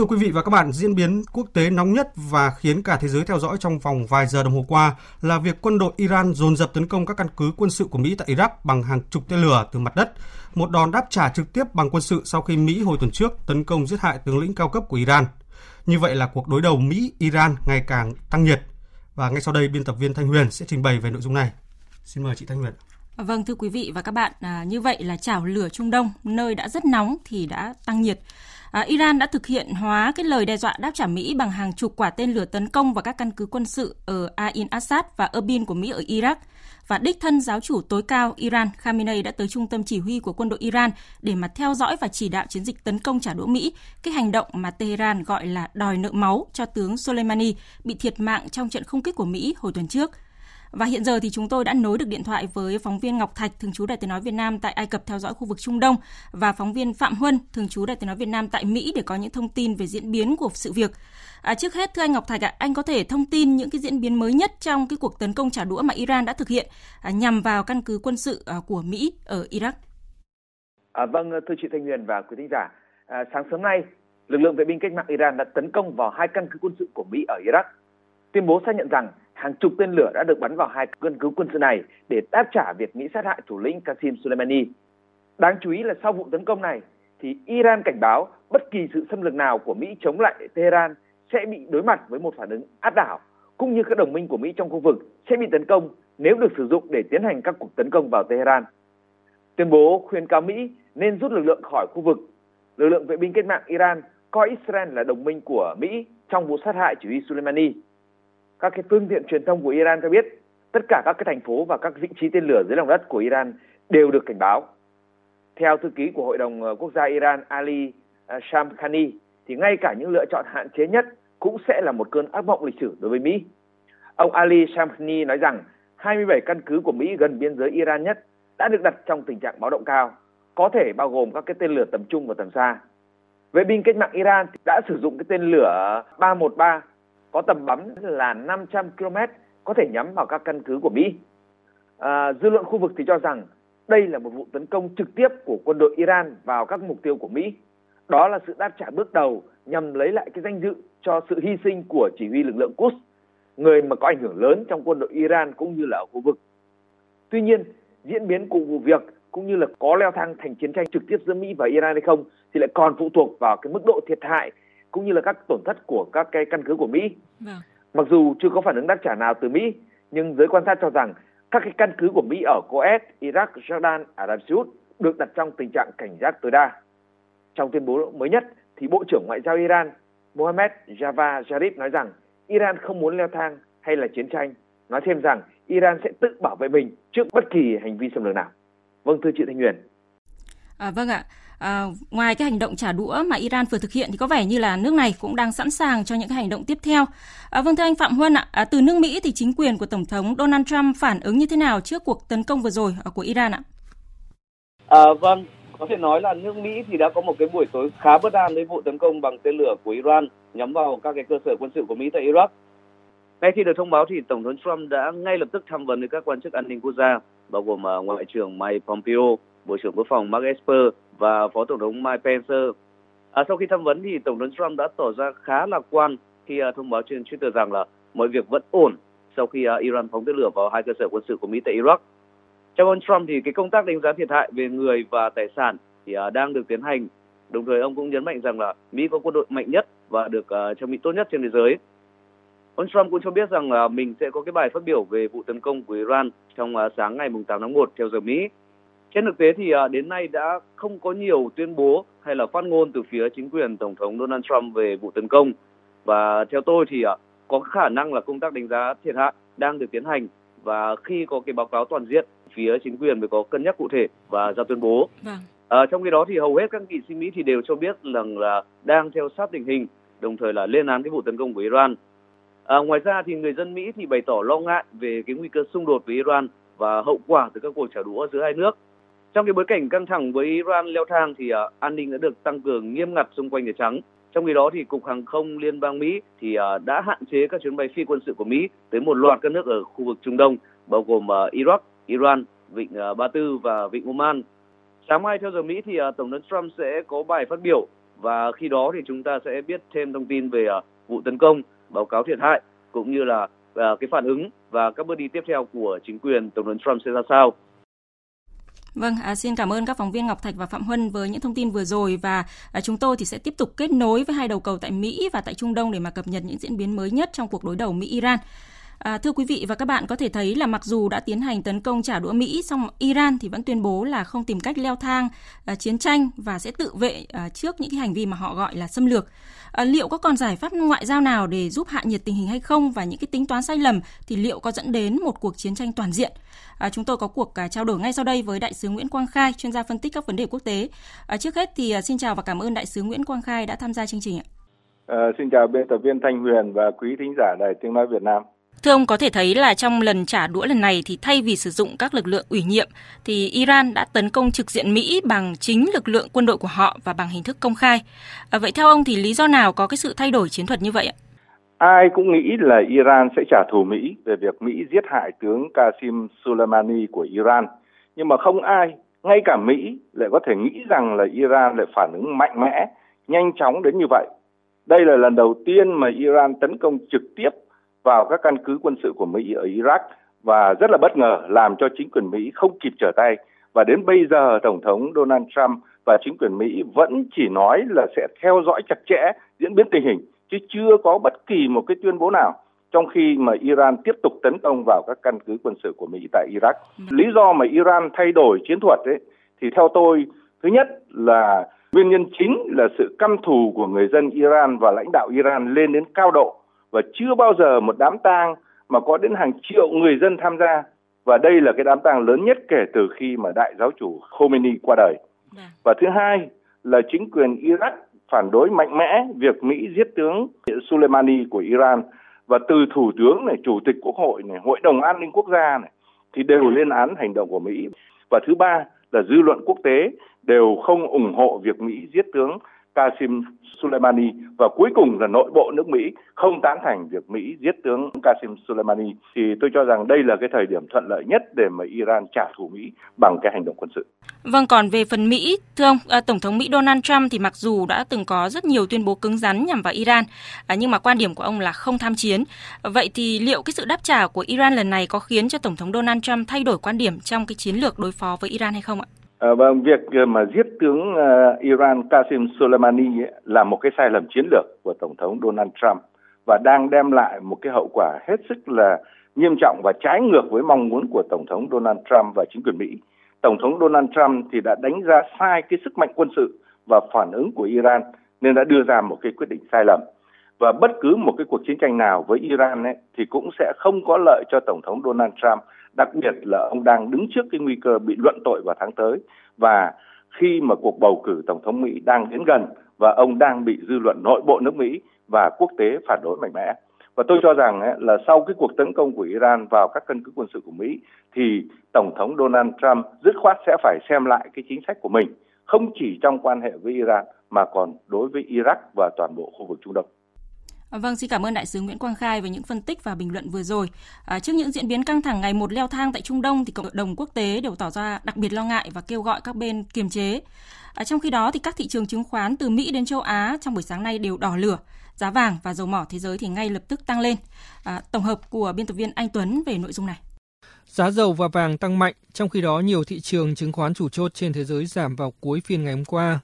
Thưa quý vị và các bạn, diễn biến quốc tế nóng nhất và khiến cả thế giới theo dõi trong vòng vài giờ đồng hồ qua là việc quân đội Iran dồn dập tấn công các căn cứ quân sự của Mỹ tại Iraq bằng hàng chục tên lửa từ mặt đất, một đòn đáp trả trực tiếp bằng quân sự sau khi Mỹ hồi tuần trước tấn công giết hại tướng lĩnh cao cấp của Iran. Như vậy là cuộc đối đầu Mỹ-Iran ngày càng tăng nhiệt. Và ngay sau đây, biên tập viên Thanh Huyền sẽ trình bày về nội dung này. Xin mời chị Thanh Huyền. Vâng thưa quý vị và các bạn, à, như vậy là chảo lửa Trung Đông, nơi đã rất nóng thì đã tăng nhiệt. À, Iran đã thực hiện hóa cái lời đe dọa đáp trả Mỹ bằng hàng chục quả tên lửa tấn công vào các căn cứ quân sự ở Ain Assad và Erbil của Mỹ ở Iraq. Và đích thân giáo chủ tối cao Iran Khamenei đã tới trung tâm chỉ huy của quân đội Iran để mà theo dõi và chỉ đạo chiến dịch tấn công trả đũa Mỹ, cái hành động mà Tehran gọi là đòi nợ máu cho tướng Soleimani bị thiệt mạng trong trận không kích của Mỹ hồi tuần trước – và hiện giờ thì chúng tôi đã nối được điện thoại với phóng viên Ngọc Thạch, thường trú Đài Tiếng nói Việt Nam tại Ai Cập theo dõi khu vực Trung Đông và phóng viên Phạm Huân, thường trú Đài Tiếng nói Việt Nam tại Mỹ để có những thông tin về diễn biến của sự việc. À, trước hết thưa anh Ngọc Thạch ạ, anh có thể thông tin những cái diễn biến mới nhất trong cái cuộc tấn công trả đũa mà Iran đã thực hiện à, nhằm vào căn cứ quân sự à, của Mỹ ở Iraq. À, vâng, thưa chị Thanh Huyền và quý thính giả, à, sáng sớm nay, lực lượng vệ binh cách mạng Iran đã tấn công vào hai căn cứ quân sự của Mỹ ở Iraq. Tuyên bố xác nhận rằng hàng chục tên lửa đã được bắn vào hai căn cứ quân sự này để đáp trả việc Mỹ sát hại thủ lĩnh Qasem Soleimani. Đáng chú ý là sau vụ tấn công này, thì Iran cảnh báo bất kỳ sự xâm lược nào của Mỹ chống lại Tehran sẽ bị đối mặt với một phản ứng áp đảo, cũng như các đồng minh của Mỹ trong khu vực sẽ bị tấn công nếu được sử dụng để tiến hành các cuộc tấn công vào Tehran. Tuyên bố khuyên cáo Mỹ nên rút lực lượng khỏi khu vực. Lực lượng vệ binh cách mạng Iran coi Israel là đồng minh của Mỹ trong vụ sát hại chỉ huy Soleimani các cái phương tiện truyền thông của Iran cho biết tất cả các cái thành phố và các vị trí tên lửa dưới lòng đất của Iran đều được cảnh báo. Theo thư ký của Hội đồng ờ, Quốc gia Iran Ali ờ, Shamkhani thì ngay cả những lựa chọn hạn chế nhất cũng sẽ là một cơn ác mộng lịch sử đối với Mỹ. Ông Ali Shamkhani nói rằng 27 căn cứ của Mỹ gần biên giới Iran nhất đã được đặt trong tình trạng báo động cao, có thể bao gồm các cái tên lửa tầm trung và tầm xa. Vệ binh cách mạng Iran đã sử dụng cái tên lửa 313 có tầm bắn là 500 km có thể nhắm vào các căn cứ của Mỹ. À, dư luận khu vực thì cho rằng đây là một vụ tấn công trực tiếp của quân đội Iran vào các mục tiêu của Mỹ. Đó là sự đáp trả bước đầu nhằm lấy lại cái danh dự cho sự hy sinh của chỉ huy lực lượng Quds, người mà có ảnh hưởng lớn trong quân đội Iran cũng như là ở khu vực. Tuy nhiên, diễn biến của vụ việc cũng như là có leo thang thành chiến tranh trực tiếp giữa Mỹ và Iran hay không thì lại còn phụ thuộc vào cái mức độ thiệt hại cũng như là các tổn thất của các cái căn cứ của Mỹ. Vâng. Mặc dù chưa có phản ứng đáp trả nào từ Mỹ, nhưng giới quan sát cho rằng các cái căn cứ của Mỹ ở Kuwait, Iraq, Jordan, Ả Rập Xê Út được đặt trong tình trạng cảnh giác tối đa. Trong tuyên bố mới nhất, thì Bộ trưởng Ngoại giao Iran Mohammad Javad Zarif nói rằng Iran không muốn leo thang hay là chiến tranh, nói thêm rằng Iran sẽ tự bảo vệ mình trước bất kỳ hành vi xâm lược nào. Vâng thưa chị Thanh Huyền. À, vâng ạ. À, ngoài cái hành động trả đũa mà Iran vừa thực hiện thì có vẻ như là nước này cũng đang sẵn sàng cho những cái hành động tiếp theo. À, vâng thưa anh Phạm Huân ạ, à, từ nước Mỹ thì chính quyền của Tổng thống Donald Trump phản ứng như thế nào trước cuộc tấn công vừa rồi à, của Iran ạ? À, vâng, có thể nói là nước Mỹ thì đã có một cái buổi tối khá bất an với vụ tấn công bằng tên lửa của Iran nhắm vào các cái cơ sở quân sự của Mỹ tại Iraq. Ngay khi được thông báo thì Tổng thống Trump đã ngay lập tức tham vấn với các quan chức an ninh quốc gia, bao gồm à, Ngoại trưởng Mike Pompeo, Bộ trưởng Quốc phòng Mark Esper và Phó Tổng thống Mike Pence. À, sau khi tham vấn thì Tổng thống Trump đã tỏ ra khá lạc quan khi uh, thông báo trên Twitter rằng là mọi việc vẫn ổn sau khi uh, Iran phóng tên lửa vào hai cơ sở quân sự của Mỹ tại Iraq. Theo ông Trump thì cái công tác đánh giá thiệt hại về người và tài sản thì uh, đang được tiến hành. Đồng thời ông cũng nhấn mạnh rằng là Mỹ có quân đội mạnh nhất và được uh, trang bị tốt nhất trên thế giới. Ông Trump cũng cho biết rằng là mình sẽ có cái bài phát biểu về vụ tấn công của Iran trong uh, sáng ngày 8 tháng 1 theo giờ Mỹ. Trên thực tế thì à, đến nay đã không có nhiều tuyên bố hay là phát ngôn từ phía chính quyền Tổng thống Donald Trump về vụ tấn công. Và theo tôi thì à, có khả năng là công tác đánh giá thiệt hại đang được tiến hành và khi có cái báo cáo toàn diện phía chính quyền mới có cân nhắc cụ thể và ra tuyên bố. Vâng. À, trong khi đó thì hầu hết các nghị sĩ Mỹ thì đều cho biết rằng là đang theo sát tình hình, đồng thời là lên án cái vụ tấn công của Iran. À, ngoài ra thì người dân Mỹ thì bày tỏ lo ngại về cái nguy cơ xung đột với Iran và hậu quả từ các cuộc trả đũa giữa hai nước. Trong cái bối cảnh căng thẳng với Iran leo thang thì uh, an ninh đã được tăng cường nghiêm ngặt xung quanh Nhà Trắng. Trong khi đó thì Cục Hàng không Liên bang Mỹ thì uh, đã hạn chế các chuyến bay phi quân sự của Mỹ tới một loạt các nước ở khu vực Trung Đông, bao gồm uh, Iraq, Iran, Vịnh uh, Ba Tư và Vịnh Oman. Sáng mai theo giờ Mỹ thì uh, Tổng thống Trump sẽ có bài phát biểu và khi đó thì chúng ta sẽ biết thêm thông tin về vụ tấn công, báo cáo thiệt hại cũng như là cái phản ứng và các bước đi tiếp theo của chính quyền tổng thống Trump sẽ ra sao. Vâng, à, xin cảm ơn các phóng viên Ngọc Thạch và Phạm Huân với những thông tin vừa rồi và à, chúng tôi thì sẽ tiếp tục kết nối với hai đầu cầu tại Mỹ và tại Trung Đông để mà cập nhật những diễn biến mới nhất trong cuộc đối đầu Mỹ-Iran. À, thưa quý vị và các bạn có thể thấy là mặc dù đã tiến hành tấn công trả đũa Mỹ, song Iran thì vẫn tuyên bố là không tìm cách leo thang à, chiến tranh và sẽ tự vệ à, trước những cái hành vi mà họ gọi là xâm lược. À, liệu có còn giải pháp ngoại giao nào để giúp hạ nhiệt tình hình hay không và những cái tính toán sai lầm thì liệu có dẫn đến một cuộc chiến tranh toàn diện? À, chúng tôi có cuộc à, trao đổi ngay sau đây với đại sứ Nguyễn Quang Khai, chuyên gia phân tích các vấn đề quốc tế. À, trước hết thì à, xin chào và cảm ơn đại sứ Nguyễn Quang Khai đã tham gia chương trình ạ. À, xin chào biên tập viên Thanh Huyền và quý thính giả Đài Tiếng nói Việt Nam. Thưa ông có thể thấy là trong lần trả đũa lần này thì thay vì sử dụng các lực lượng ủy nhiệm thì Iran đã tấn công trực diện Mỹ bằng chính lực lượng quân đội của họ và bằng hình thức công khai. À, vậy theo ông thì lý do nào có cái sự thay đổi chiến thuật như vậy ạ? Ai cũng nghĩ là Iran sẽ trả thù Mỹ về việc Mỹ giết hại tướng Qasim Soleimani của Iran. Nhưng mà không ai, ngay cả Mỹ lại có thể nghĩ rằng là Iran lại phản ứng mạnh mẽ, nhanh chóng đến như vậy. Đây là lần đầu tiên mà Iran tấn công trực tiếp vào các căn cứ quân sự của Mỹ ở Iraq và rất là bất ngờ làm cho chính quyền Mỹ không kịp trở tay. Và đến bây giờ tổng thống Donald Trump và chính quyền Mỹ vẫn chỉ nói là sẽ theo dõi chặt chẽ diễn biến tình hình chứ chưa có bất kỳ một cái tuyên bố nào trong khi mà Iran tiếp tục tấn công vào các căn cứ quân sự của Mỹ tại Iraq. Lý do mà Iran thay đổi chiến thuật ấy thì theo tôi thứ nhất là nguyên nhân chính là sự căm thù của người dân Iran và lãnh đạo Iran lên đến cao độ và chưa bao giờ một đám tang mà có đến hàng triệu người dân tham gia và đây là cái đám tang lớn nhất kể từ khi mà đại giáo chủ Khomeini qua đời. Dạ. Và thứ hai là chính quyền Iraq phản đối mạnh mẽ việc Mỹ giết tướng Soleimani của Iran và từ thủ tướng này, chủ tịch quốc hội này, hội đồng an ninh quốc gia này thì đều lên án hành động của Mỹ. Và thứ ba là dư luận quốc tế đều không ủng hộ việc Mỹ giết tướng Qasim Soleimani và cuối cùng là nội bộ nước Mỹ không tán thành việc Mỹ giết tướng Qasim Soleimani thì tôi cho rằng đây là cái thời điểm thuận lợi nhất để mà Iran trả thù Mỹ bằng cái hành động quân sự. Vâng, còn về phần Mỹ, thưa ông, à, Tổng thống Mỹ Donald Trump thì mặc dù đã từng có rất nhiều tuyên bố cứng rắn nhằm vào Iran, à, nhưng mà quan điểm của ông là không tham chiến. Vậy thì liệu cái sự đáp trả của Iran lần này có khiến cho Tổng thống Donald Trump thay đổi quan điểm trong cái chiến lược đối phó với Iran hay không ạ? À, vâng, việc ờ, mà giết tướng uh, Iran Qasem Soleimani ấy, là một cái sai lầm chiến lược của Tổng thống Donald Trump và đang đem lại một cái hậu quả hết sức là nghiêm trọng và trái ngược với mong muốn của Tổng thống Donald Trump và chính quyền Mỹ. Tổng thống Donald Trump thì đã đánh giá sai cái sức mạnh quân sự và phản ứng của Iran nên đã đưa ra một cái quyết định sai lầm. Và bất cứ một cái cuộc chiến tranh nào với Iran ấy, thì cũng sẽ không có lợi cho Tổng thống Donald Trump đặc biệt là ông đang đứng trước cái nguy cơ bị luận tội vào tháng tới và khi mà cuộc bầu cử tổng thống Mỹ đang đến gần và ông đang bị dư luận nội bộ nước Mỹ và quốc tế phản đối mạnh mẽ. Và tôi cho rằng ấy, là sau cái cuộc tấn công của Iran vào các căn cứ quân sự của Mỹ thì Tổng thống Donald Trump dứt khoát sẽ phải xem lại cái chính sách của mình, không chỉ trong quan hệ với Iran mà còn đối với Iraq và toàn bộ khu vực Trung Đông. Vâng, xin cảm ơn đại sứ Nguyễn Quang Khai về những phân tích và bình luận vừa rồi. À, trước những diễn biến căng thẳng ngày một leo thang tại Trung Đông thì cộng đồng quốc tế đều tỏ ra đặc biệt lo ngại và kêu gọi các bên kiềm chế. À, trong khi đó thì các thị trường chứng khoán từ Mỹ đến châu Á trong buổi sáng nay đều đỏ lửa. Giá vàng và dầu mỏ thế giới thì ngay lập tức tăng lên. À, tổng hợp của biên tập viên Anh Tuấn về nội dung này. Giá dầu và vàng tăng mạnh, trong khi đó nhiều thị trường chứng khoán chủ chốt trên thế giới giảm vào cuối phiên ngày hôm qua.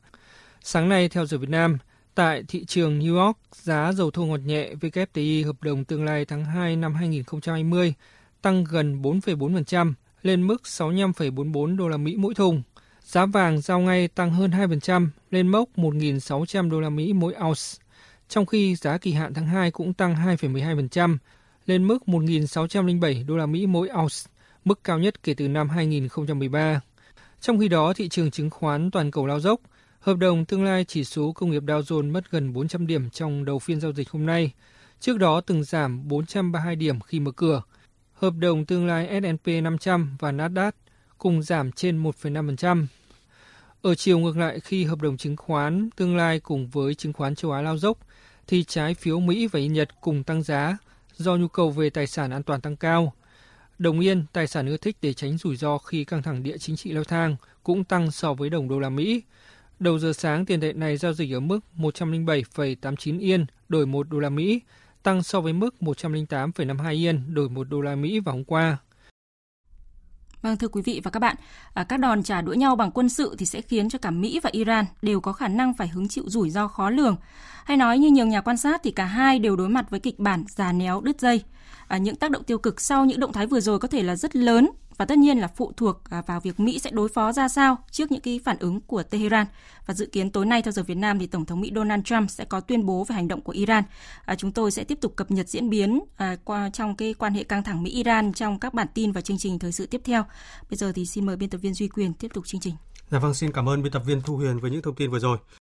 Sáng nay theo giờ Việt Nam, Tại thị trường New York, giá dầu thô ngọt nhẹ WTI hợp đồng tương lai tháng 2 năm 2020 tăng gần 4,4% lên mức 65,44 đô la Mỹ mỗi thùng. Giá vàng giao ngay tăng hơn 2% lên mốc 1.600 đô la Mỹ mỗi ounce, trong khi giá kỳ hạn tháng 2 cũng tăng 2,12% lên mức 1.607 đô la Mỹ mỗi ounce, mức cao nhất kể từ năm 2013. Trong khi đó, thị trường chứng khoán toàn cầu lao dốc – Hợp đồng tương lai chỉ số công nghiệp Dow Jones mất gần 400 điểm trong đầu phiên giao dịch hôm nay, trước đó từng giảm 432 điểm khi mở cửa. Hợp đồng tương lai S&P 500 và Nasdaq cùng giảm trên 1,5%. Ở chiều ngược lại khi hợp đồng chứng khoán tương lai cùng với chứng khoán châu Á lao dốc, thì trái phiếu Mỹ và Nhật cùng tăng giá do nhu cầu về tài sản an toàn tăng cao. Đồng yên, tài sản ưa thích để tránh rủi ro khi căng thẳng địa chính trị leo thang, cũng tăng so với đồng đô la Mỹ, Đầu giờ sáng tiền tệ này giao dịch ở mức 107,89 yên đổi 1 đô la Mỹ, tăng so với mức 108,52 yên đổi 1 đô la Mỹ vào hôm qua. Vâng thưa quý vị và các bạn, à, các đòn trả đũa nhau bằng quân sự thì sẽ khiến cho cả Mỹ và Iran đều có khả năng phải hứng chịu rủi ro khó lường. Hay nói như nhiều nhà quan sát thì cả hai đều đối mặt với kịch bản già néo đứt dây. À, những tác động tiêu cực sau những động thái vừa rồi có thể là rất lớn và tất nhiên là phụ thuộc à, vào việc Mỹ sẽ đối phó ra sao trước những cái phản ứng của Tehran. Và dự kiến tối nay theo giờ Việt Nam thì Tổng thống Mỹ Donald Trump sẽ có tuyên bố về hành động của Iran. À, chúng tôi sẽ tiếp tục cập nhật diễn biến à, qua trong cái quan hệ căng thẳng Mỹ-Iran trong các bản tin và chương trình thời sự tiếp theo. Bây giờ thì xin mời biên tập viên Duy Quyền tiếp tục chương trình. Dạ vâng, xin cảm ơn biên tập viên Thu Huyền với những thông tin vừa rồi.